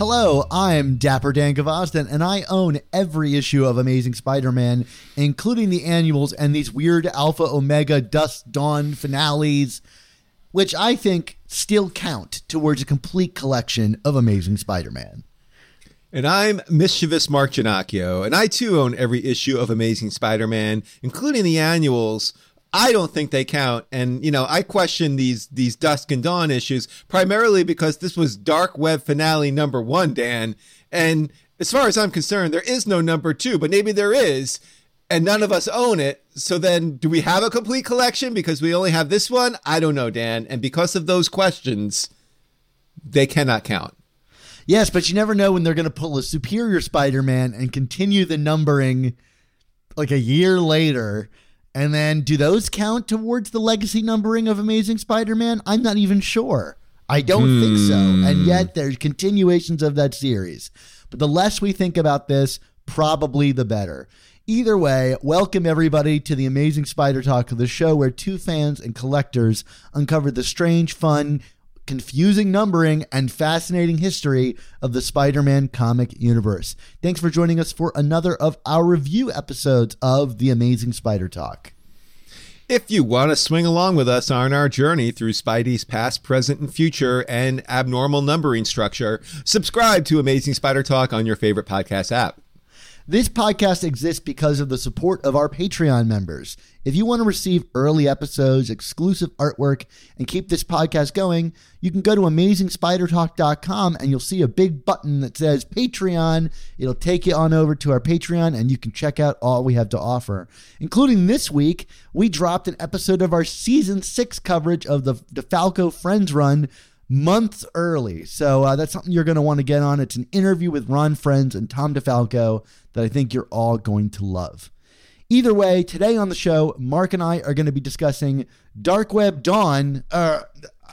Hello, I'm Dapper Dan Gvozden, and I own every issue of Amazing Spider-Man, including the annuals and these weird Alpha Omega Dust Dawn finales, which I think still count towards a complete collection of Amazing Spider-Man. And I'm mischievous Mark Ginocchio, and I too own every issue of Amazing Spider-Man, including the annuals. I don't think they count, and you know I question these these Dusk and Dawn issues primarily because this was Dark Web finale number one, Dan. And as far as I'm concerned, there is no number two, but maybe there is, and none of us own it. So then, do we have a complete collection because we only have this one? I don't know, Dan. And because of those questions, they cannot count. Yes, but you never know when they're going to pull a Superior Spider-Man and continue the numbering like a year later. And then do those count towards the legacy numbering of Amazing Spider-Man? I'm not even sure. I don't think so. And hmm. yet there's continuations of that series. But the less we think about this, probably the better. Either way, welcome everybody to the Amazing Spider Talk, of the show where two fans and collectors uncover the strange, fun, confusing numbering, and fascinating history of the Spider Man comic universe. Thanks for joining us for another of our review episodes of The Amazing Spider Talk. If you want to swing along with us on our journey through Spidey's past, present, and future and abnormal numbering structure, subscribe to Amazing Spider Talk on your favorite podcast app. This podcast exists because of the support of our Patreon members. If you want to receive early episodes, exclusive artwork, and keep this podcast going, you can go to amazingspidertalk.com and you'll see a big button that says Patreon. It'll take you on over to our Patreon and you can check out all we have to offer. Including this week, we dropped an episode of our season six coverage of the DeFalco Frenz Run months early. So uh, that's something you're going to want to get on. It's an interview with Ron Frenz and Tom DeFalco that I think you're all going to love. Either way, today on the show, Mark and I are going to be discussing Dark Web Dawn, uh,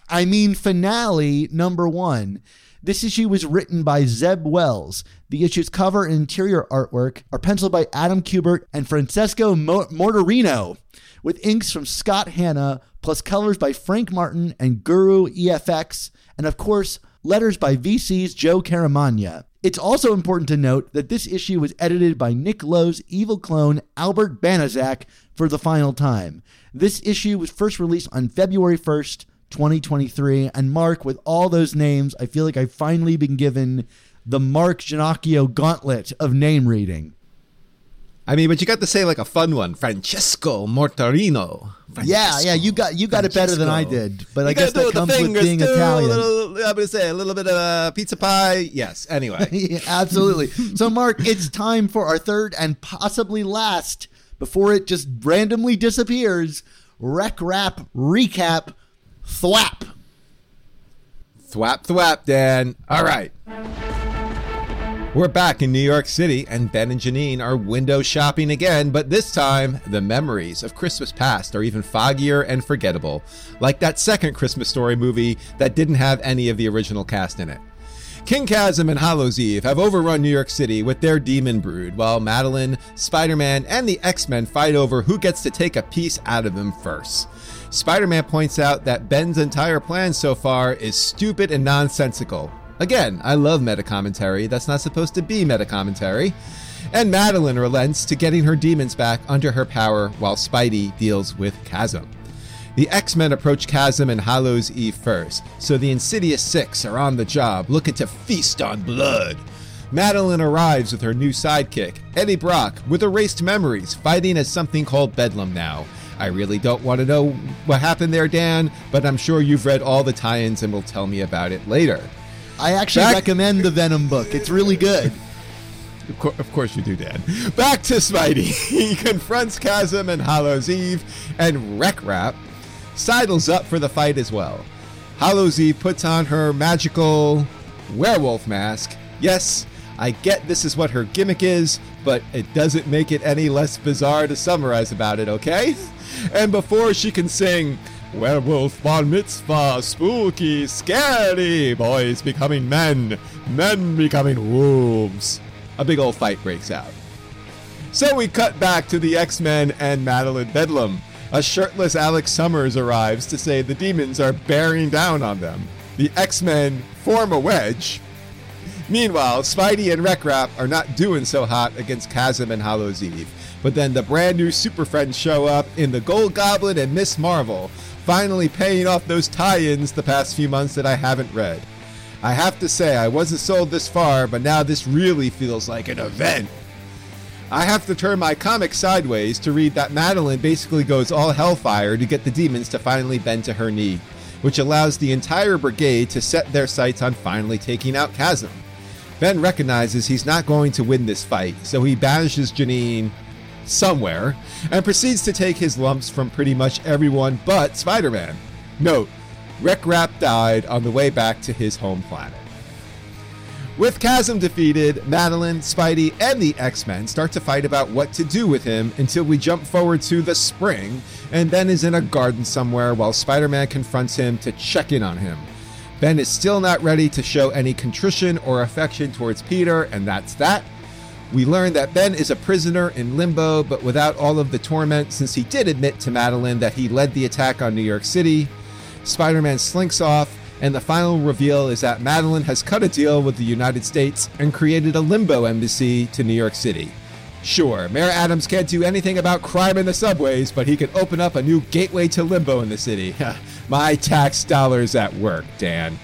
I mean, finale number one. This issue was written by Zeb Wells. The issue's cover and interior artwork are penciled by Adam Kubert and Francesco Mo- Mortarino, with inks from Scott Hanna, plus colors by Frank Martin and Guru EFX, and of course, letters by VC's Joe Caramagna. It's also important to note that this issue was edited by Nick Lowe's evil clone Albert Banaszak for the final time. This issue was first released on February 1st, 2023. And Mark, with all those names, I feel like I've finally been given the Mark Ginocchio gauntlet of name reading. I mean, but you got to say like a fun one, Francesco Mortarino. Yeah, yeah, you got you got it better than I did, but I guess that it with the comes with being too, Italian. A little, I'm gonna say a little bit of uh, pizza pie. Yes. Anyway, Yeah, absolutely. So, Mark, it's time for our third and possibly last, before it just randomly disappears, rec rap recap thwap. thwap thwap, Dan. All right. We're back in New York City, and Ben and Janine are window shopping again, but this time, the memories of Christmas past are even foggier and forgettable, like that second Christmas Story movie that didn't have any of the original cast in it. King Chasm and Hallows Eve have overrun New York City with their demon brood, while Madelyne, Spider Man, and the X Men fight over who gets to take a piece out of them first. Spider Man points out that Ben's entire plan so far is stupid and nonsensical. Again, I love meta commentary that's not supposed to be meta commentary. And Madelyne relents to getting her demons back under her power while Spidey deals with Chasm. The X Men approach Chasm and Hallows Eve first, so the Insidious Six are on the job looking to feast on blood. Madelyne arrives with her new sidekick, Eddie Brock, with erased memories, fighting as something called Bedlam now. I really don't want to know what happened there, Dan, but I'm sure you've read all the tie ins and will tell me about it later. I actually Back- recommend the Venom book. It's really good. Of, cour- of course you do, Dan. Back to Spidey. he confronts Chasm and Hallows Eve, and Rek-Rap sidles up for the fight as well. Hallows Eve puts on her magical werewolf mask. Yes, I get this is what her gimmick is, but it doesn't make it any less bizarre to summarize about it, okay? And before she can sing, Werewolf Bar Mitzvah, spooky, scary, boys becoming men, men becoming wolves, a big old fight breaks out. So we cut back to the X Men and Madelyne Bedlam. A shirtless Alex Summers arrives to say the demons are bearing down on them. The X Men form a wedge. Meanwhile, Spidey and Rek-Rap are not doing so hot against Chasm and Hallows Eve. But then the brand new Super Friends show up in the Gold Goblin and Miss Marvel, finally paying off those tie ins the past few months that I haven't read. I have to say, I wasn't sold this far, but now this really feels like an event. I have to turn my comic sideways to read that Madelyne basically goes all hellfire to get the demons to finally bend to her knee, which allows the entire brigade to set their sights on finally taking out Chasm. Ben recognizes he's not going to win this fight, so he banishes Janine somewhere and proceeds to take his lumps from pretty much everyone but Spider Man. Note, Rek-Rap died on the way back to his home planet. With Chasm defeated, Madelyne, Spidey, and the X Men start to fight about what to do with him until we jump forward to the spring, and Ben is in a garden somewhere while Spider Man confronts him to check in on him. Ben is still not ready to show any contrition or affection towards Peter, and that's that. We learn that Ben is a prisoner in limbo, but without all of the torment, since he did admit to Madelyne that he led the attack on New York City. Spider Man slinks off, and the final reveal is that Madelyne has cut a deal with the United States and created a limbo embassy to New York City. Sure, Mayor Adams can't do anything about crime in the subways, but he can open up a new gateway to limbo in the city. My tax dollars at work, Dan.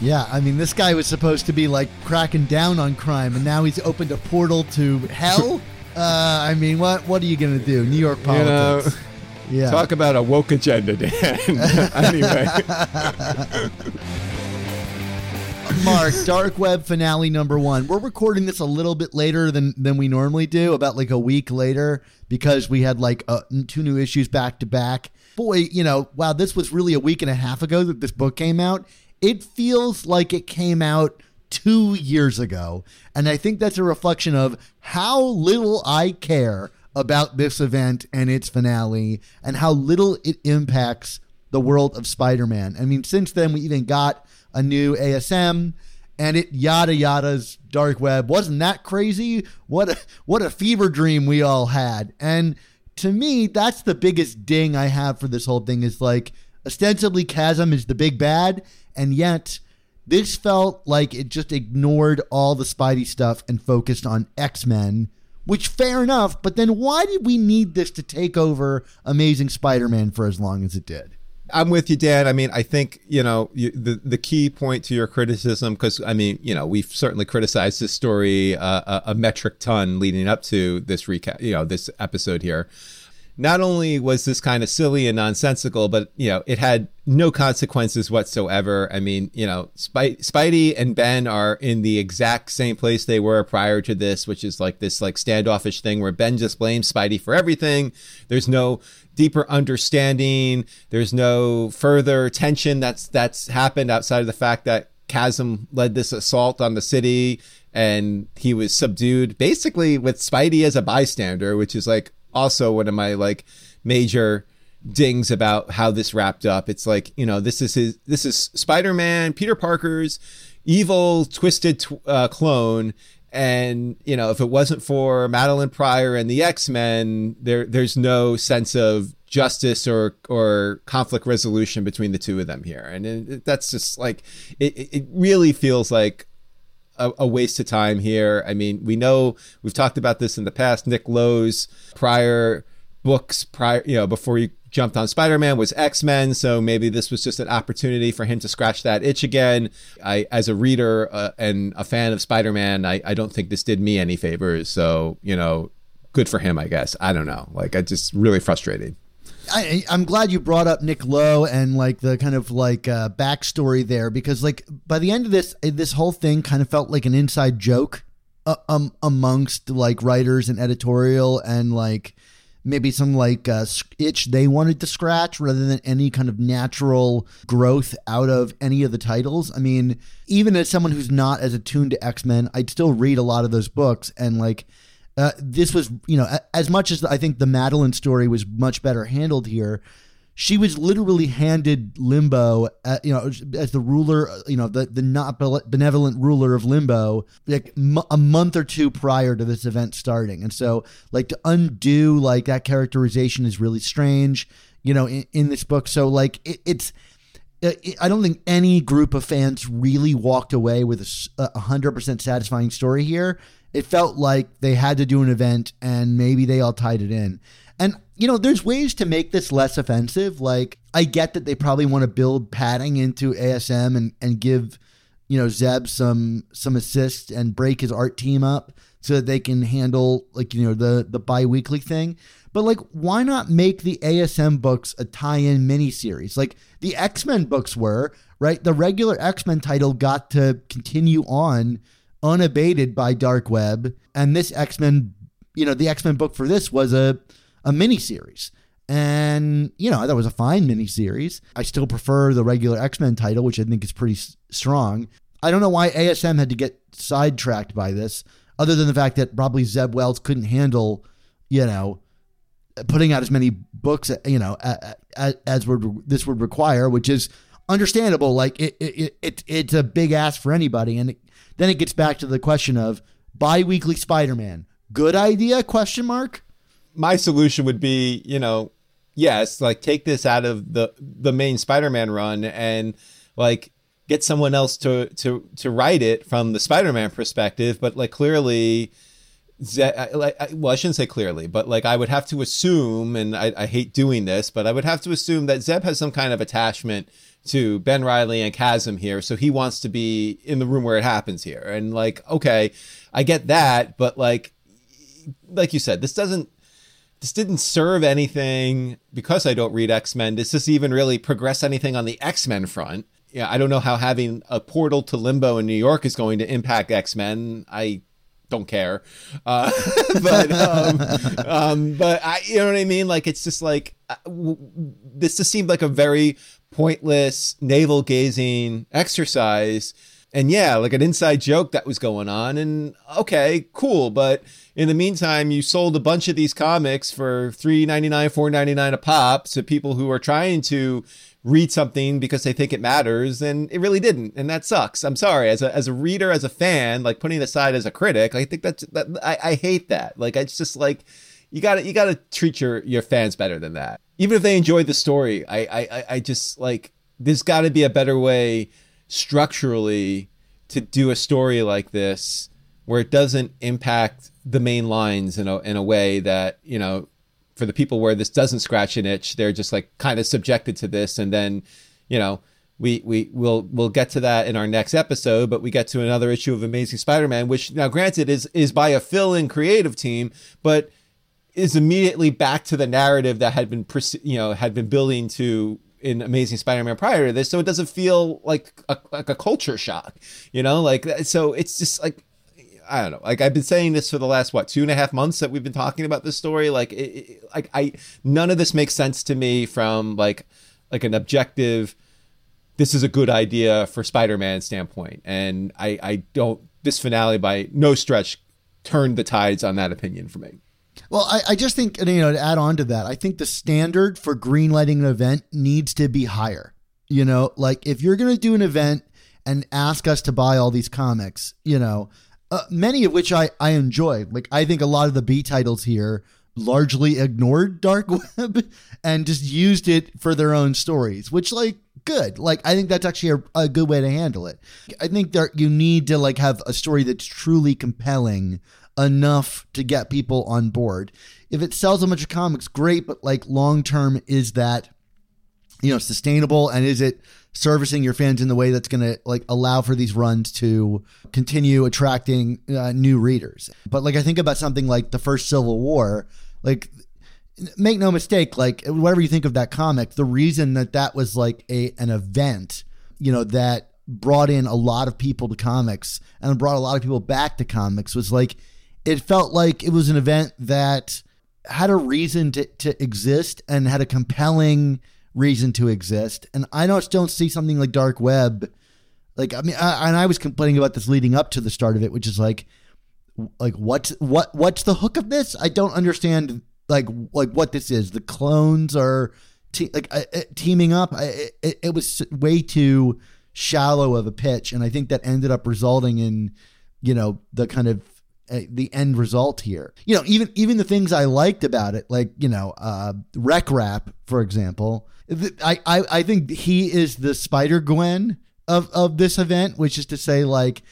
Yeah, I mean, this guy was supposed to be like cracking down on crime, and now he's opened a portal to hell. uh, I mean, what what are you gonna do? New York You know, politics. yeah. talk about a woke agenda, Dan. anyway, Mark, Dark Web finale number one. We're recording this a little bit later than than we normally do, about like a week later, because we had like uh, two new issues back to back. Boy, you know, wow, this was really a week and a half ago that this book came out. It feels like it came out two years ago, and I think that's a reflection of how little I care about this event and its finale, and how little it impacts the world of Spider-Man. I mean, since then we even got a new ASM and it yada yada's dark web. Wasn't that crazy? What a what a fever dream we all had. And to me, that's the biggest ding I have for this whole thing is like ostensibly Chasm is the big bad, and yet this felt like it just ignored all the Spidey stuff and focused on X-Men. Which fair enough, but then why did we need this to take over Amazing Spider-Man for as long as it did? I'm with you, Dan. I mean, I think you know you, the the key point to your criticism, because I mean, you know, we've certainly criticized this story uh, a, a metric ton leading up to this recap, you know, this episode here. Not only was this kind of silly and nonsensical, but you know, it had no consequences whatsoever. I mean, you know, Spidey and Ben are in the exact same place they were prior to this, which is like this like standoffish thing where Ben just blames Spidey for everything. There's no deeper understanding. There's no further tension that's that's happened outside of the fact that Chasm led this assault on the city and he was subdued basically with Spidey as a bystander, which is like also one of my like major dings about how this wrapped up. It's like, you know, this is his this is Spider-Man, Peter Parker's evil twisted tw- uh, clone and you know if it wasn't for Madelyne Pryor and the X-Men there there's no sense of justice or or conflict resolution between the two of them here and it, that's just like it it really feels like a, a, waste of time here. I mean, we know we've talked about this in the past. Nick Lowe's prior books, prior you know, before he jumped on Spider-Man was X-Men, so maybe this was just an opportunity for him to scratch that itch again. I, as a reader uh, and a fan of Spider-Man, I, I don't think this did me any favors. So you know, good for him, I guess. I don't know. Like, I just really frustrating. I, I'm glad you brought up Nick Lowe and like the kind of like uh, backstory there because like by the end of this, this whole thing kind of felt like an inside joke uh, um, amongst like writers and editorial and like maybe some like uh, itch they wanted to scratch rather than any kind of natural growth out of any of the titles. I mean, even as someone who's not as attuned to X Men, I'd still read a lot of those books and like uh, this was, you know, as much as I think the Madelyne story was much better handled here, she was literally handed limbo, uh, you know, as the ruler, uh, you know, the, the not benevolent ruler of limbo, like m- a month or two prior to this event starting. And so, like, to undo like that characterization is really strange, you know, in, in this book. So, like, it, it's, I don't think any group of fans really walked away with a 100% satisfying story here it felt like they had to do an event and maybe they all tied it in. And, you know, there's ways to make this less offensive. Like, I get that they probably want to build padding into ASM and, and give, you know, Zeb some some assists and break his art team up so that they can handle like, you know, the the bi-weekly thing. But like, why not make the ASM books a tie-in miniseries? Like the X-Men books were, right? The regular X-Men title got to continue on unabated by dark web. And this x-men you know the x-men book for this was a a mini series and you know that was a fine mini series i still prefer the regular x-men title which i think is pretty s- strong. I don't know why asm had to get sidetracked by this other than the fact that probably zeb wells couldn't handle you know putting out as many books you know as, as would this would require which is understandable. Like it, it, it it's a big ask for anybody and it, then it gets back to the question of bi-weekly Spider-Man. Good idea? Question mark. My solution would be, you know, yes, like take this out of the the main Spider-Man run and like get someone else to to to write it from the Spider-Man perspective, but like clearly like well, I shouldn't say clearly, but like I would have to assume, and I, I hate doing this, but I would have to assume that Zeb has some kind of attachment to Ben Reilly and Chasm here, so he wants to be in the room where it happens here. And like, okay, I get that, but like, like you said, this doesn't. This didn't serve anything because I don't read X Men. Does this even really progress anything on the X Men front? Yeah, I don't know how having a portal to Limbo in New York is going to impact X Men. I don't care. Uh, but um, um, but I, you know what I mean? Like it's just like uh, this just seemed like a very pointless navel gazing exercise. And yeah, like an inside joke that was going on. And okay, cool. But in the meantime, you sold a bunch of these comics for three ninety nine, four ninety nine a pop to people who are trying to read something because they think it matters and it really didn't and that sucks i'm sorry as a as a reader as a fan like putting aside as a critic i think that's that i, I hate that like it's just like you gotta you gotta treat your your fans better than that even if they enjoy the story i i i just like there's got to be a better way structurally to do a story like this where it doesn't impact the main lines in a in a way that you know for the people where this doesn't scratch an itch, they're just like kind of subjected to this, and then, you know, we we will we'll get to that in our next episode. But we get to another issue of Amazing Spider-Man, which now granted is is by a fill-in creative team, but is immediately back to the narrative that had been you know had been building to in Amazing Spider-Man prior to this, so it doesn't feel like a, like a culture shock, you know, like so it's just like I don't know. Like I've been saying this for the last what two and a half months that we've been talking about this story. Like, it, it, like I none of this makes sense to me from like like an objective. This is a good idea for Spider-Man standpoint, and I I don't. This finale by no stretch turned the tides on that opinion for me. Well, I, I just think you know to add on to that, I think the standard for greenlighting an event needs to be higher. You know, like if you're going to do an event and ask us to buy all these comics, you know, uh, many of which I, I enjoy. Like, I think a lot of the B titles here largely ignored dark web and just used it for their own stories, which, like, good. Like, I think that's actually a, a good way to handle it. I think that you need to, like, have a story that's truly compelling enough to get people on board. If it sells a bunch of comics, great, but, like, long term, is that you know sustainable and is it servicing your fans in the way that's going to like allow for these runs to continue attracting uh, new readers but like i think about something like the first civil war like make no mistake like whatever you think of that comic the reason that that was like a an event you know that brought in a lot of people to comics and brought a lot of people back to comics was like it felt like it was an event that had a reason to, to exist and had a compelling reason to exist. And I don't don't see something like Dark Web. Like I mean, I, and I was complaining about this leading up to the start of it, which is like, like what's what what's the hook of this? I don't understand. Like like what this is. The clones are te- like uh, teaming up. I, it, it was way too shallow of a pitch, and I think that ended up resulting in you know the kind of the end result here. You know, even even the things I liked about it, like you know, uh, Rek-Rap, for example. I, I I think he is the Spider Gwen of of this event, which is to say, like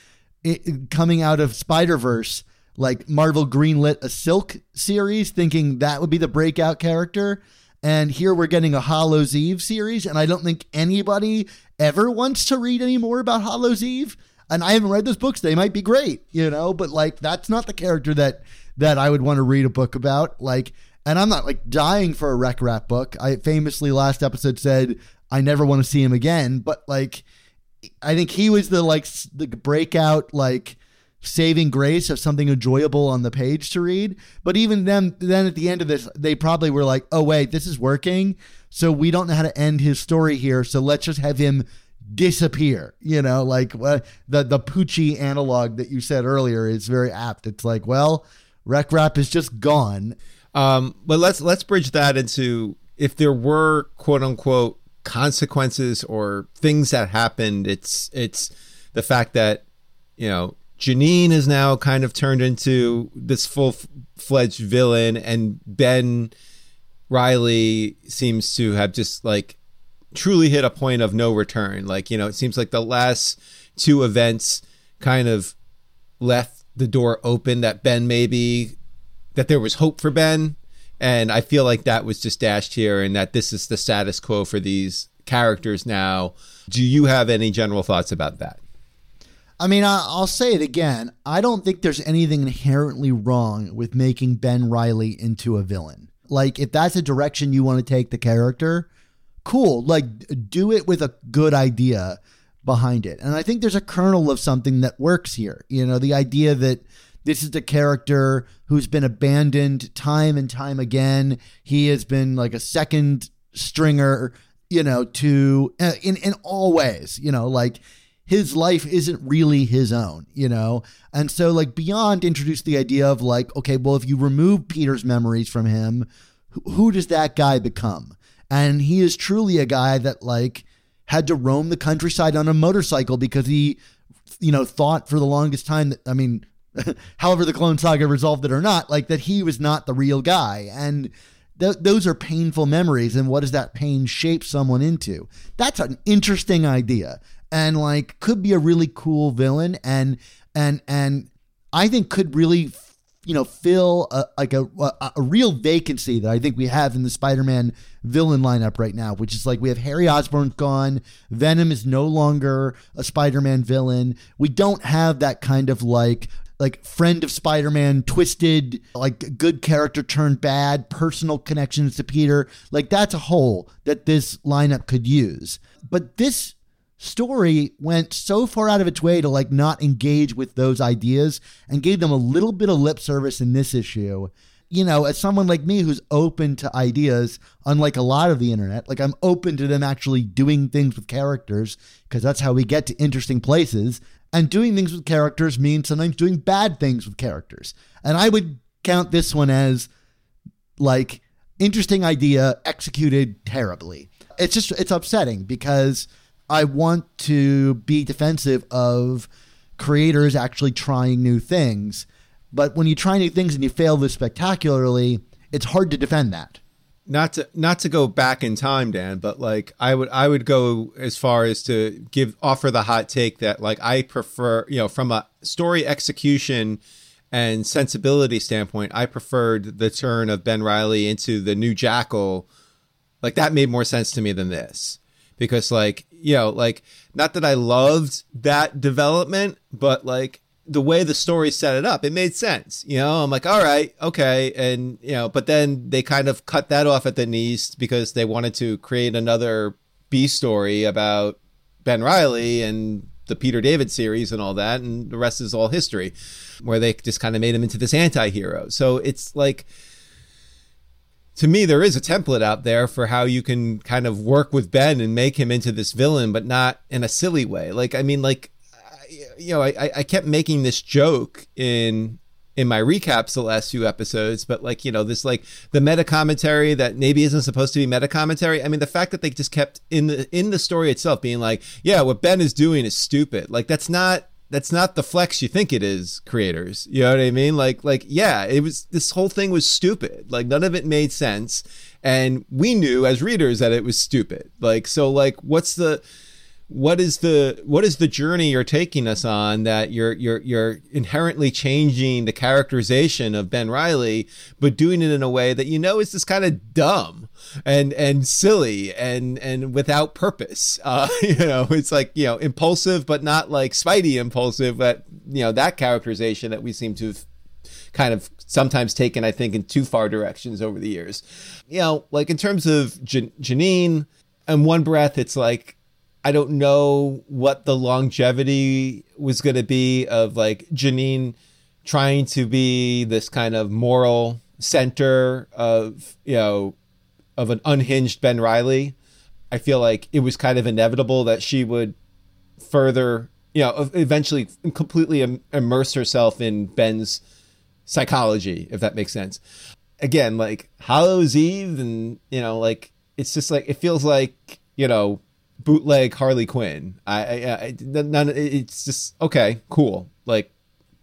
it, coming out of Spider Verse, like Marvel greenlit a Silk series, thinking that would be the breakout character. And here we're getting a Hallows Eve series, and I don't think anybody ever wants to read any more about Hallows Eve and I haven't read those books. They might be great, you know, but like that's not the character that that I would want to read a book about. Like, and I'm not like dying for a Rek-Rap book. I famously last episode said I never want to see him again, but like I think he was the like the breakout like saving grace of something enjoyable on the page to read. But even then, then at the end of this, they probably were like, "Oh wait, this is working." So we don't know how to end his story here. So let's just have him disappear. You know, like uh, the the Poochie analog that you said earlier is very apt. It's like, well, Rek-Rap is just gone. Um, but let's let's bridge that into if there were quote unquote consequences or things that happened. It's it's the fact that you know Janine is now kind of turned into this full fledged villain, and Ben Reilly seems to have just like truly hit a point of no return. Like, you know, it seems like the last two events kind of left the door open that Ben maybe that there was hope for Ben. And I feel like that was just dashed here and that this is the status quo for these characters now. Do you have any general thoughts about that? I mean, I'll say it again. I don't think there's anything inherently wrong with making Ben Reilly into a villain. Like, if that's a direction you want to take the character, cool. Like, do it with a good idea behind it. And I think there's a kernel of something that works here. You know, the idea that this is a character who's been abandoned time and time again. He has been like a second stringer, you know, to uh, in in all ways, you know, like his life isn't really his own, you know? And so, like, Beyond introduced the idea of, like, okay, well, if you remove Peter's memories from him, who does that guy become? And he is truly a guy that like had to roam the countryside on a motorcycle because he, you know, thought for the longest time that, I mean, however the Clone Saga resolved it or not, like that he was not the real guy. And th- those are painful memories. And what does that pain shape someone into? That's an interesting idea and like could be a really cool villain and, and, and I think could really you know, fill a, like a, a, a real vacancy that I think we have in the Spider-Man villain lineup right now, which is like we have Harry Osborn's gone, Venom is no longer a Spider-Man villain. We don't have that kind of like like friend of Spider-Man, twisted, like good character turned bad, personal connections to Peter. Like that's a hole that this lineup could use. But this story went so far out of its way to like not engage with those ideas and gave them a little bit of lip service in this issue. You know, as someone like me who's open to ideas, unlike a lot of the internet, like I'm open to them actually doing things with characters because that's how we get to interesting places. And doing things with characters means sometimes doing bad things with characters. And I would count this one as like interesting idea executed terribly. It's just it's upsetting because I want to be defensive of creators actually trying new things. But when you try new things and you fail this spectacularly, it's hard to defend that. Not to not to go back in time, Dan, but like I would I would go as far as to give offer the hot take that like I prefer, you know, from a story execution and sensibility standpoint, I preferred the turn of Ben Reilly into the new Jackal Like that made more sense to me than this. Because like, you know, like not that I loved that development, but like the way the story set it up, it made sense. You know, I'm like, all right, okay. And, you know, but then they kind of cut that off at the knees because they wanted to create another B story about Ben Reilly and the Peter David series and all that. And the rest is all history, where they just kind of made him into this anti hero. So it's like, to me, there is a template out there for how you can kind of work with Ben and make him into this villain, but not in a silly way. Like, I mean, like, you know, I, I kept making this joke in in my recaps the last few episodes, but like, you know, this like the meta commentary that maybe isn't supposed to be meta commentary. I mean, the fact that they just kept in the in the story itself being like, yeah, what Ben is doing is stupid. Like that's not that's not the flex you think it is, creators. You know what I mean? Like like yeah, it was this whole thing was stupid. Like none of it made sense. And we knew as readers that it was stupid. Like so like what's the what is the what is the journey you're taking us on that you're you're you're inherently changing the characterization of Ben Reilly but doing it in a way that you know is just kind of dumb and and silly and and without purpose. Uh you know it's like you know impulsive but not like Spidey impulsive but you know that characterization that we seem to have kind of sometimes taken I think in too far directions over the years. You know like in terms of Jan- Janine in one breath it's like I don't know what the longevity was going to be of like Janine trying to be this kind of moral center of, you know, of an unhinged Ben Reilly. I feel like it was kind of inevitable that she would further, you know, eventually completely immerse herself in Ben's psychology, if that makes sense. Again, like Hallows Eve, and, you know, like, it's just like, it feels like, you know, bootleg Harley Quinn. I, I, I none. It's just okay, cool. Like,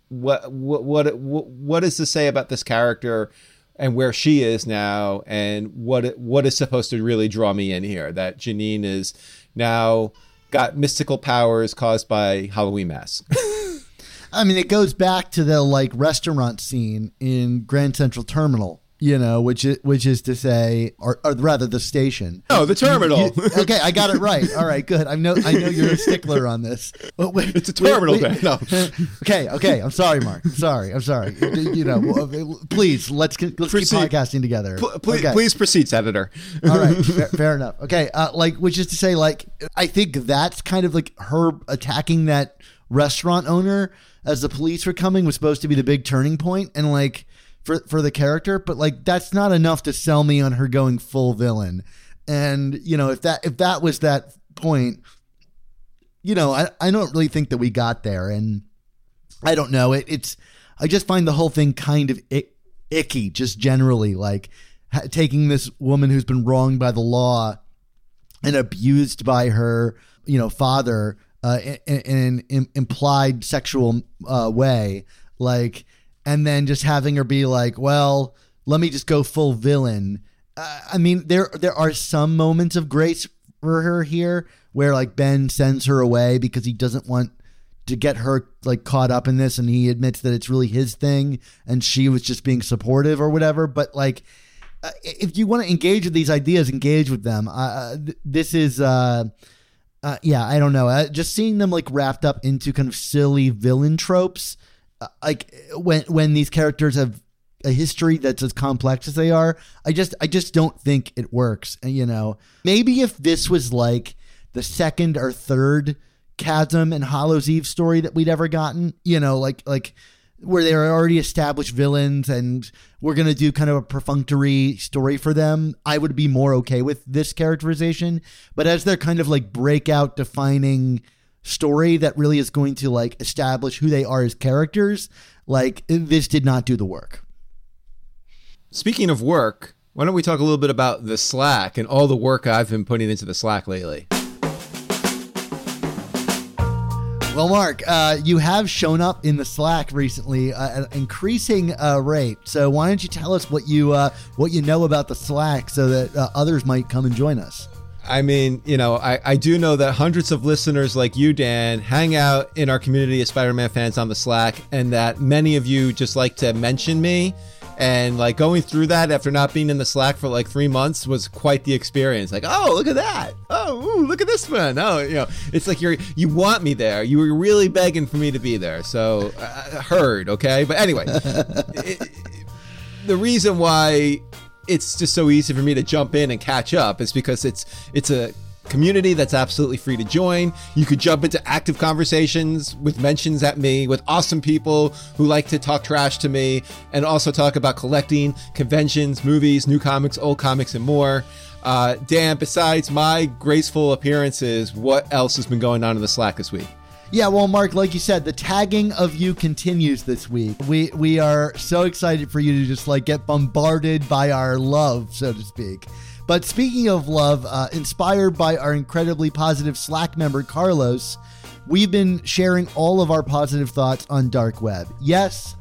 what, what, what, what, what is to say about this character and where she is now, and what, what is supposed to really draw me in here? That Janine is now got mystical powers caused by Halloween Mass. I mean, it goes back to the like restaurant scene in Grand Central Terminal you know, which is which is to say, or, or rather, the station. Oh, the terminal. You, okay, I got it right. All right, good. I know I know you're a stickler on this. But wait, it's a terminal. Wait, wait. No. okay, okay. I'm sorry, Mark. I'm sorry. I'm sorry. You know, please let's let's proceed. keep podcasting together. P- please, okay. please proceed, Senator. All right, fair, fair enough. Okay, uh, like which is to say, like I think that's kind of like her attacking that restaurant owner as the police were coming was supposed to be the big turning point, and like for for the character, but like that's not enough to sell me on her going full villain. And you know, if that if that was that point, you know, I I don't really think that we got there. And I don't know. It, it's I just find the whole thing kind of ick, icky, just generally like taking this woman who's been wronged by the law and abused by her, you know, father uh, in, in an implied sexual uh, way, like and then just having her be like, "Well, let me just go full villain." Uh, I mean, there there are some moments of grace for her here where like Ben sends her away because he doesn't want to get her like caught up in this and he admits that it's really his thing and she was just being supportive or whatever. But like uh, if you want to engage with these ideas engage with them. Uh, th- this is uh, uh, yeah i don't know. Uh, just seeing them like wrapped up into kind of silly villain tropes like when when these characters have a history that's as complex as they are, I just I just don't think it works. And you know, maybe if this was like the second or third chasm and Hallows Eve story that we'd ever gotten, you know, like like where they are already established villains and we're going to do kind of a perfunctory story for them, I would be more okay with this characterization. But as they're kind of like breakout defining story that really is going to like establish who they are as characters, like this did not do the work. Speaking of work, why don't we talk a little bit about the Slack and all the work I've been putting into the Slack lately? Well, Mark, uh, you have shown up in the Slack recently uh, at an increasing uh, rate. So why don't you tell us what you uh, what you know about the Slack so that uh, others might come and join us? I mean, you know, I, I do know that hundreds of listeners like you, Dan, hang out in our community of Spider Man fans on the Slack, and that many of you just like to mention me And like going through that after not being in the Slack for like three months was quite the experience. Like, oh, look at that. Oh, ooh, look at this one. Oh, you know, it's like you're you want me there. You were really begging for me to be there. So uh, heard, okay. But anyway, it, the reason why it's just so easy for me to jump in and catch up is because it's it's a community that's absolutely free to join. You could jump into active conversations with mentions at me with awesome people who like to talk trash to me and also talk about collecting, conventions, movies, new comics, old comics, and more. Uh, Dan, besides my graceful appearances, what else has been going on in the Slack this week? Yeah, well, Mark, like you said, the tagging of you continues this week. We we are so excited for you to just like get bombarded by our love, so to speak. But speaking of love, uh, inspired by our incredibly positive Slack member Carlos, we've been sharing all of our positive thoughts on Dark Web. Yes,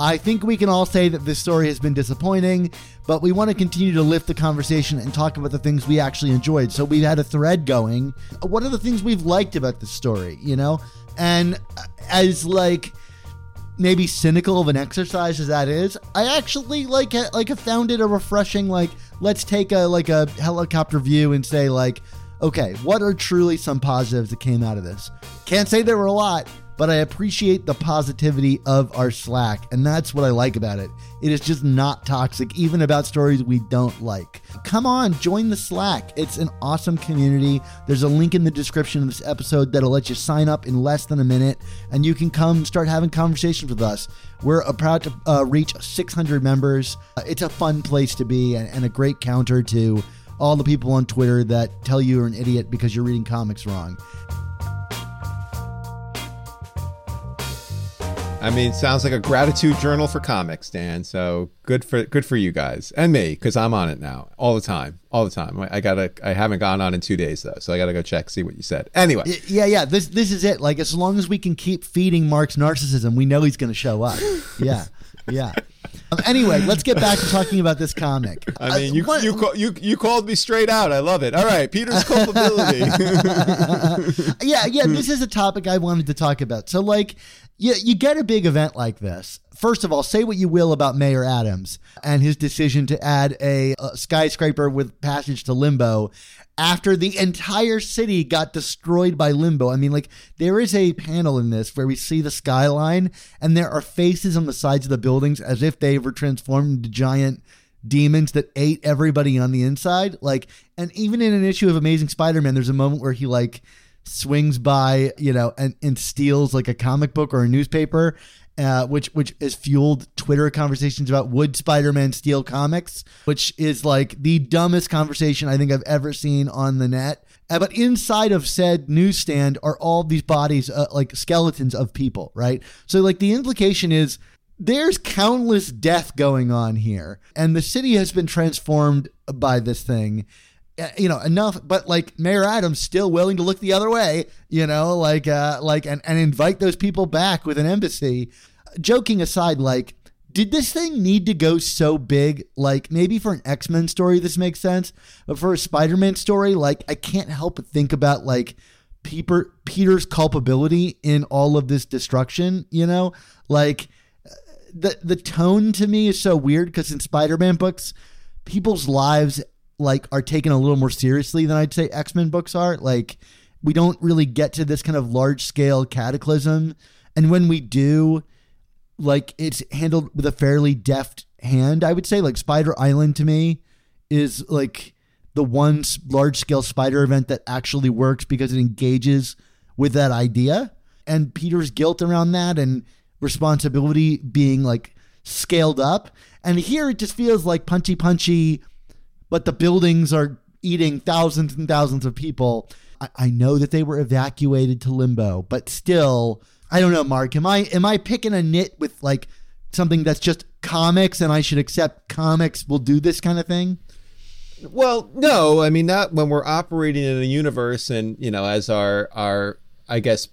I think we can all say that this story has been disappointing, but we want to continue to lift the conversation and talk about the things we actually enjoyed. So we've had a thread going. What are the things we've liked about this story, you know? And uh, as like maybe cynical of an exercise as that is, I actually like like have found it a refreshing like let's take a like a helicopter view and say like okay, what are truly some positives that came out of this? Can't say there were a lot, but I appreciate the positivity of our Slack, and that's what I like about it. It is just not toxic, even about stories we don't like. Come on, join the Slack. It's an awesome community. There's a link in the description of this episode that'll let you sign up in less than a minute, and you can come start having conversations with us. We're proud to uh, reach 600 members. Uh, it's a fun place to be and, and a great counter to all the people on Twitter that tell you you're an idiot because you're reading comics wrong. I mean, sounds like a gratitude journal for comics, Dan. So good for good for you guys and me because I'm on it now all the time, all the time. I gotta. I haven't gone on in two days though, so I gotta go check see what you said. Anyway, yeah, yeah. This this is it. Like as long as we can keep feeding Mark's narcissism, we know he's going to show up. Yeah, yeah. Um, anyway, let's get back to talking about this comic. I mean, you uh, you, call, you you called me straight out. I love it. All right, Peter's culpability. yeah, yeah. This is a topic I wanted to talk about. So, like, you, you get a big event like this. First of all, say what you will about Mayor Adams and his decision to add a, a skyscraper with passage to limbo after the entire city got destroyed by limbo. I mean, like, there is a panel in this where we see the skyline and there are faces on the sides of the buildings as if they were transformed into giant demons that ate everybody on the inside. Like, and even in an issue of Amazing Spider Man, there's a moment where he, like, swings by, you know, and, and steals like a comic book or a newspaper, uh, which which has fueled Twitter conversations about would Spider-Man steal comics, which is like the dumbest conversation I think I've ever seen on the net. Uh, but inside of said newsstand are all these bodies, uh, like skeletons of people, right? So like the implication is there's countless death going on here, and the city has been transformed by this thing you know enough but like mayor adams still willing to look the other way you know like uh like and, and invite those people back with an embassy. Joking aside like did this thing need to go so big? Like maybe for an x-men story this makes sense but for a spider-man story like i can't help but think about like Peter, peter's culpability in all of this destruction you know? Like uh, the the tone to me is so weird because in spider-man books people's lives like are taken a little more seriously than I'd say X Men books are. Like we don't really get to this kind of large scale cataclysm, and when we do, like it's handled with a fairly deft hand. I would say like Spider Island to me is like the one large scale spider event that actually works because it engages with that idea and Peter's guilt around that and responsibility being like scaled up. And here it just feels like punchy punchy but the buildings are eating thousands and thousands of people. I, I know that they were evacuated to limbo, but still, I don't know, Mark. Am I am I picking a nit with like something that's just comics and I should accept comics will do this kind of thing? Well, no, I mean not when we're operating in a universe and, you know, as our our I guess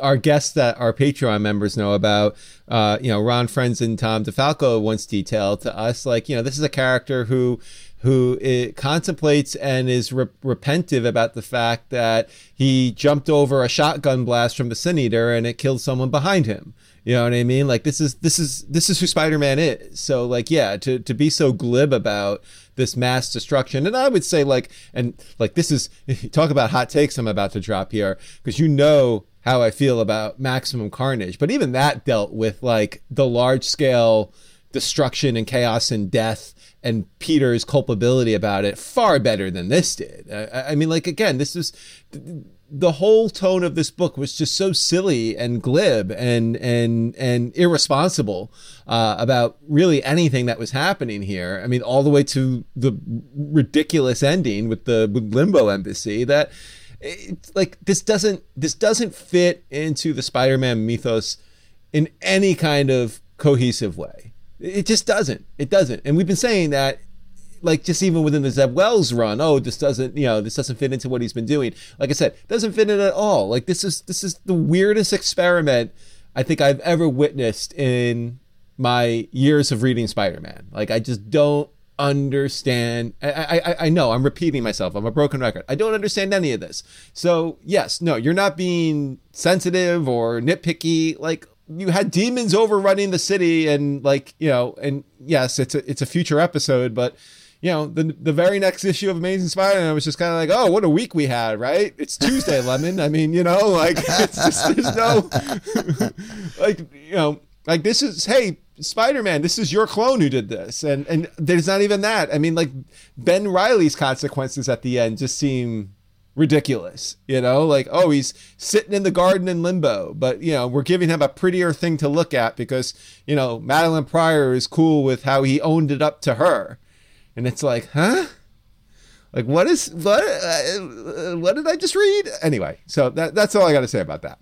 our guests that our Patreon members know about, uh, you know, Ron Frenz and Tom DeFalco once detailed to us, like, you know, this is a character who who contemplates and is re- repentive about the fact that he jumped over a shotgun blast from the Sin Eater and it killed someone behind him. You know what I mean? Like this is this is this is who Spider-Man is. So like yeah, to to be so glib about this mass destruction, and I would say like and like this is talk about hot takes I'm about to drop here because you know how I feel about Maximum Carnage, but even that dealt with like the large scale destruction and chaos and death and Peter's culpability about it far better than this did. I, I mean, like again, this is the whole tone of this book was just so silly and glib and and and irresponsible uh, about really anything that was happening here. I mean, all the way to the ridiculous ending with the with Limbo Embassy that it's like this doesn't this doesn't fit into the Spider-Man mythos in any kind of cohesive way. It just doesn't. It doesn't. And we've been saying that like just even within the Zeb Wells run, oh, this doesn't, you know, this doesn't fit into what he's been doing. Like I said, doesn't fit in at all. Like this is this is the weirdest experiment I think I've ever witnessed in my years of reading Spider-Man. Like I just don't understand. I, I I know I'm repeating myself. I'm a broken record. I don't understand any of this. So yes, no, you're not being sensitive or nitpicky. Like you had demons overrunning the city, and like you know, and yes, it's a it's a future episode, but you know, the the very next issue of Amazing Spider-Man was just kind of like, oh, what a week we had, right? It's Tuesday, Lemon. I mean, you know, like it's just there's no like you know, like this is hey Spider-Man, this is your clone who did this, and and there's not even that. I mean, like Ben Reilly's consequences at the end just seem ridiculous. You know, like oh, he's sitting in the garden in limbo, but you know, we're giving him a prettier thing to look at because you know Madelyne Pryor is cool with how he owned it up to her, and it's like, huh? Like what is what? Uh, what did I just read? Anyway, so that that's all I got to say about that.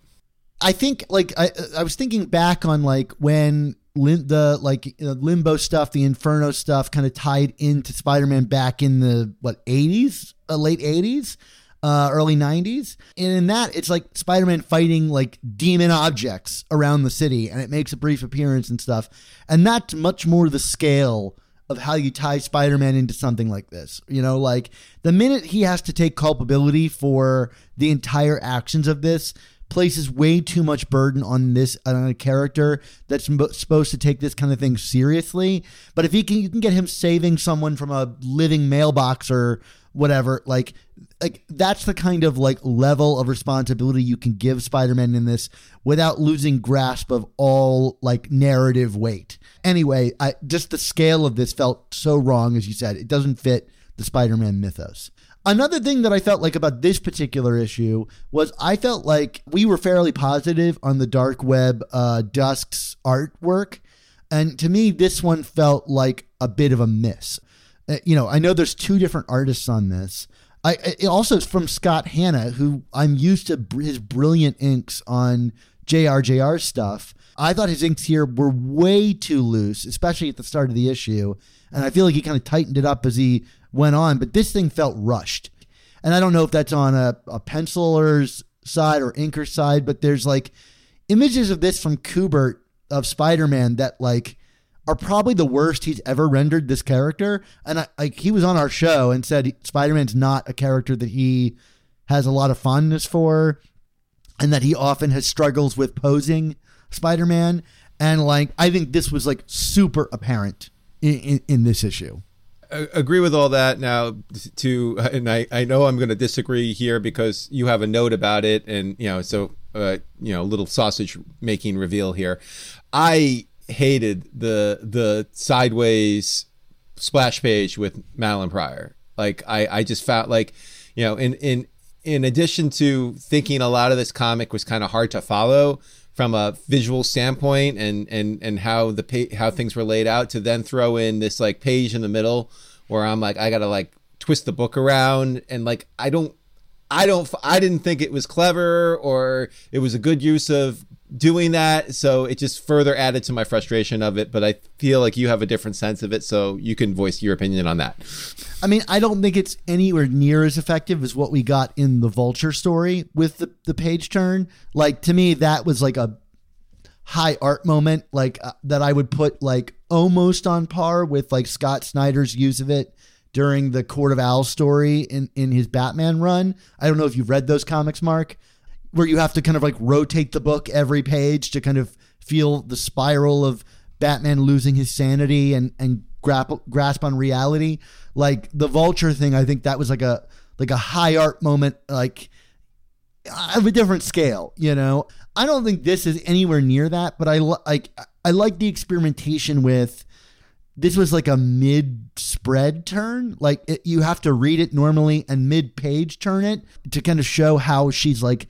I think like I I was thinking back on like when lim- the like uh, limbo stuff, the Inferno stuff, kind of tied into Spider-Man back in the what '80s, uh, late '80s. Uh, early 90s and in that it's like spider-man fighting like demon objects around the city and it makes a brief appearance and stuff and that's much more the scale of how you tie Spider-Man into something like this. You know, like the minute he has to take culpability for the entire actions of this, places way too much burden on this on a character that's supposed to take this kind of thing seriously. But if he can, you can get him saving someone from a living mailbox or whatever, like like that's the kind of like level of responsibility you can give Spider-Man in this without losing grasp of all like narrative weight. Anyway, I just the scale of this felt so wrong as you said. It doesn't fit the Spider-Man mythos. Another thing that I felt like about this particular issue was I felt like we were fairly positive on the dark web uh, Dusk's artwork. And to me, this one felt like a bit of a miss. Uh, you know, I know there's two different artists on this. I it also is from Scott Hanna, who I'm used to his brilliant inks on JRJR stuff. I thought his inks here were way too loose, especially at the start of the issue. And I feel like he kind of tightened it up as he went on, but this thing felt rushed. And I don't know if that's on a, a penciler's side or inker side, but there's like images of this from Kubert of Spider Man that like are probably the worst he's ever rendered this character. And I, like he was on our show and said Spider Man's not a character that he has a lot of fondness for, and that he often has struggles with posing Spider Man. And like I think this was like super apparent in, in, in this issue agree with all that. Now to and I, I know i'm going to disagree here because you have a note about it and you know so uh, you know little sausage making reveal here. I hated the the sideways splash page with Madelyne Pryor. Like i i just felt like you know in in in addition to thinking a lot of this comic was kind of hard to follow from a visual standpoint and and and how the how things were laid out to then throw in this like page in the middle where I'm like I got to like twist the book around and like I don't I don't I didn't think it was clever or it was a good use of doing that so it just further added to my frustration of it but I feel like you have a different sense of it so you can voice your opinion on that. I mean, I don't think it's anywhere near as effective as what we got in the Vulture story with the the page turn. Like to me that was like a high art moment like uh, that I would put like almost on par with like Scott Snyder's use of it during the Court of Owls story in, in his Batman run. I don't know if you've read those comics, Mark, where you have to kind of like rotate the book every page to kind of feel the spiral of Batman losing his sanity and, and grapple, grasp on reality. Like the vulture thing, I think that was like a like a high art moment, like of a different scale, you know. I don't think this is anywhere near that, but I like I like the experimentation with this was like a mid spread turn. Like it, you have to read it normally and mid page turn it to kind of show how she's like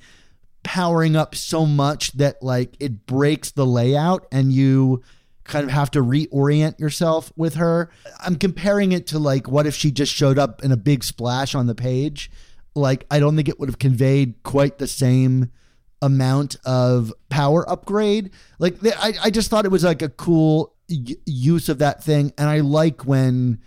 powering up so much that like it breaks the layout and you kind of have to reorient yourself with her. I'm comparing it to like what if she just showed up in a big splash on the page? Like I don't think it would have conveyed quite the same amount of power upgrade. Like I, I just thought it was like a cool use of that thing. And I like when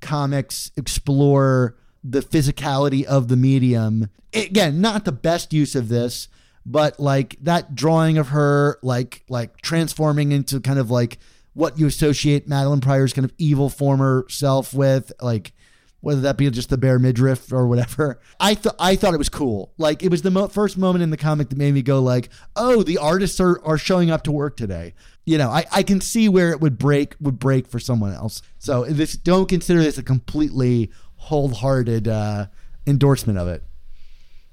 comics explore the physicality of the medium. Again, not the best use of this, but like that drawing of her like like transforming into kind of like what you associate Madelyne Pryor's kind of evil former self with, like whether that be just the bare midriff or whatever. I thought I thought it was cool. Like it was the mo- first moment in the comic that made me go like, "Oh, the artists are are showing up to work today." You know, I, I can see where it would break would break for someone else. So this don't consider this a completely wholehearted uh, endorsement of it.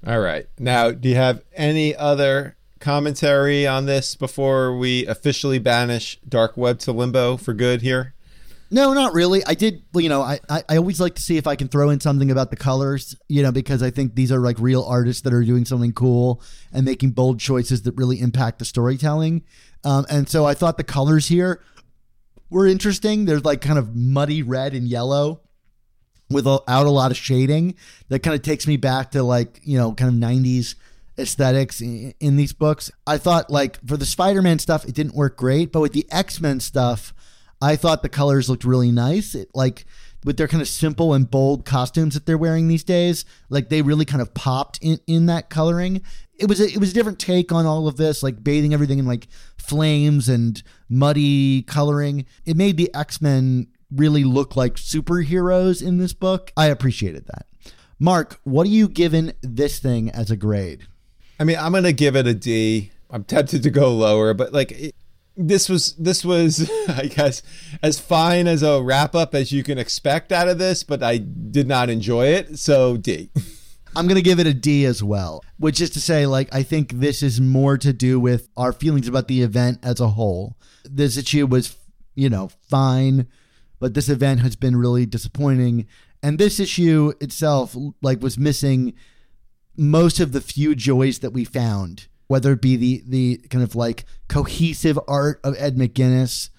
All right. Now, do you have any other commentary on this before we officially banish dark web to limbo for good here? No, not really. I did, you know, I, I, always like to see if I can throw in something about the colors, you know, because I think these are like real artists that are doing something cool and making bold choices that really impact the storytelling. Um, and so I thought the colors here were interesting. There's like kind of muddy red and yellow without a lot of shading. That kind of takes me back to like, you know, kind of 90s aesthetics in, these books. I thought like for the Spider-Man stuff, it didn't work great, but with the X-Men stuff, I thought the colors looked really nice. It like with their kind of simple and bold costumes that they're wearing these days, like they really kind of popped in, in that coloring. It was a, it was a different take on all of this, like bathing everything in like flames and muddy coloring. It made the X Men really look like superheroes in this book. I appreciated that. Mark, what are you giving this thing as a grade? I mean, I'm gonna give it a D. I'm tempted to go lower, but like it, this was this was I guess as fine as a wrap up as you can expect out of this, but I did not enjoy it. So D. I'm going to give it a D as well, which is to say, like, I think this is more to do with our feelings about the event as a whole. This issue was, you know, fine, but this event has been really disappointing. And this issue itself, like, was missing most of the few joys that we found whether it be the the kind of like cohesive art of Ed McGuinness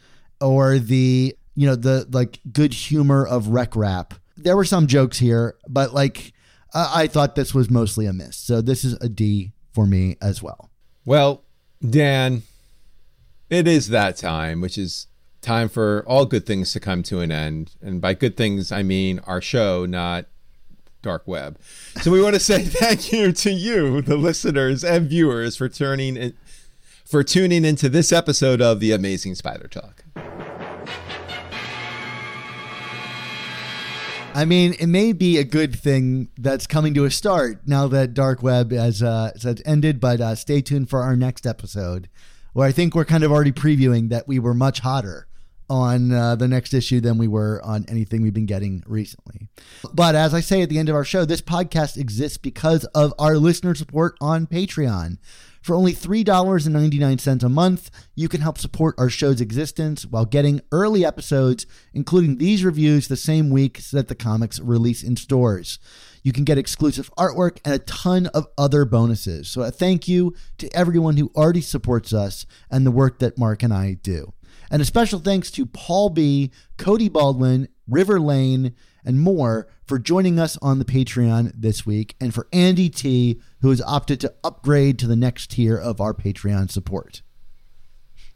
or the you know the like good humor of Rek-Rap. There were some jokes here, but like I thought this was mostly a miss. So this is a D for me as well. Well, Dan, it is that time, which is time for all good things to come to an end. And by good things, I mean our show, not dark web. So we want to say thank you to you, the listeners and viewers, for turning in, for tuning into this episode of the Amazing Spider Talk. I mean, it may be a good thing that's coming to a start now that dark web has, uh, has ended, but uh, stay tuned for our next episode, where I think we're kind of already previewing that we were much hotter on uh, the next issue than we were on anything we've been getting recently. But as I say at the end of our show, this podcast exists because of our listener support on Patreon. For only $3.99 a month, you can help support our show's existence while getting early episodes, including these reviews, the same week that the comics release in stores. You can get exclusive artwork and a ton of other bonuses. So, a thank you to everyone who already supports us and the work that Mark and I do. And a special thanks to Paul B., Cody Baldwin, River Lane, and more for joining us on the Patreon this week, and for Andy T., who has opted to upgrade to the next tier of our Patreon support.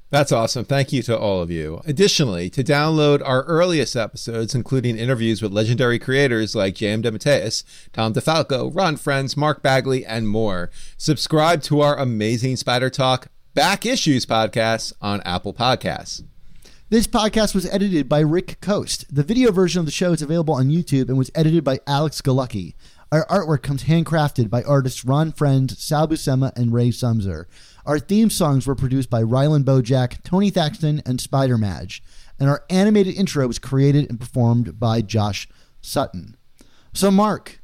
That's awesome. Thank you to all of you. Additionally, to download our earliest episodes, including interviews with legendary creators like J.M. DeMatteis, Tom DeFalco, Ron Frenz, Mark Bagley, and more, subscribe to our amazing Spider Talk Back Issues podcast on Apple Podcasts. This podcast was edited by Rick Coast. The video version of the show is available on YouTube and was edited by Alex Galucki. Our artwork comes handcrafted by artists Ron Frenz, Sal Buscema, and Ray Sumser. Our theme songs were produced by Rylan Bojack, Tony Thaxton, and Spider Madge. And our animated intro was created and performed by Josh Sutton. So, Mark,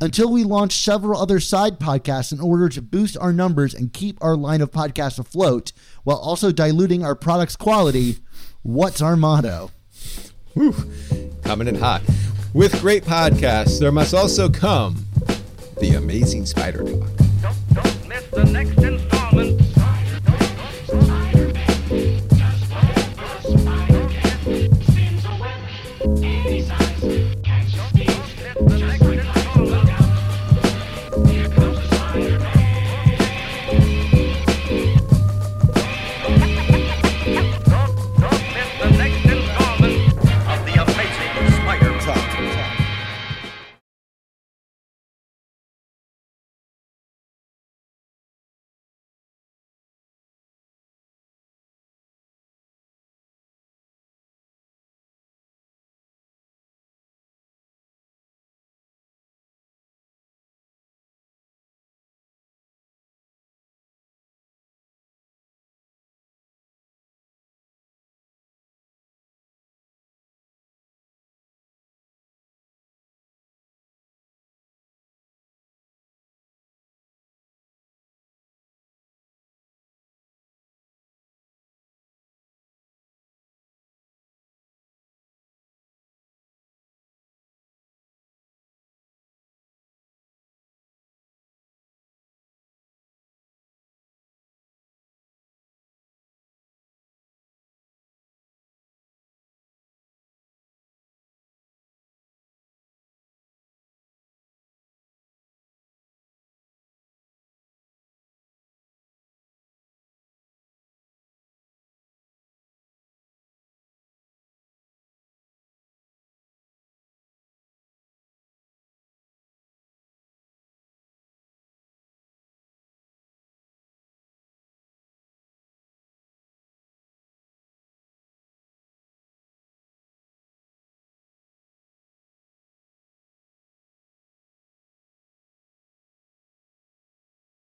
until we launch several other side podcasts in order to boost our numbers and keep our line of podcasts afloat while also diluting our product's quality, what's our motto? Whew. Coming in hot. With great podcasts, there must also come the amazing Spider Talk. Don't, don't miss the next installment.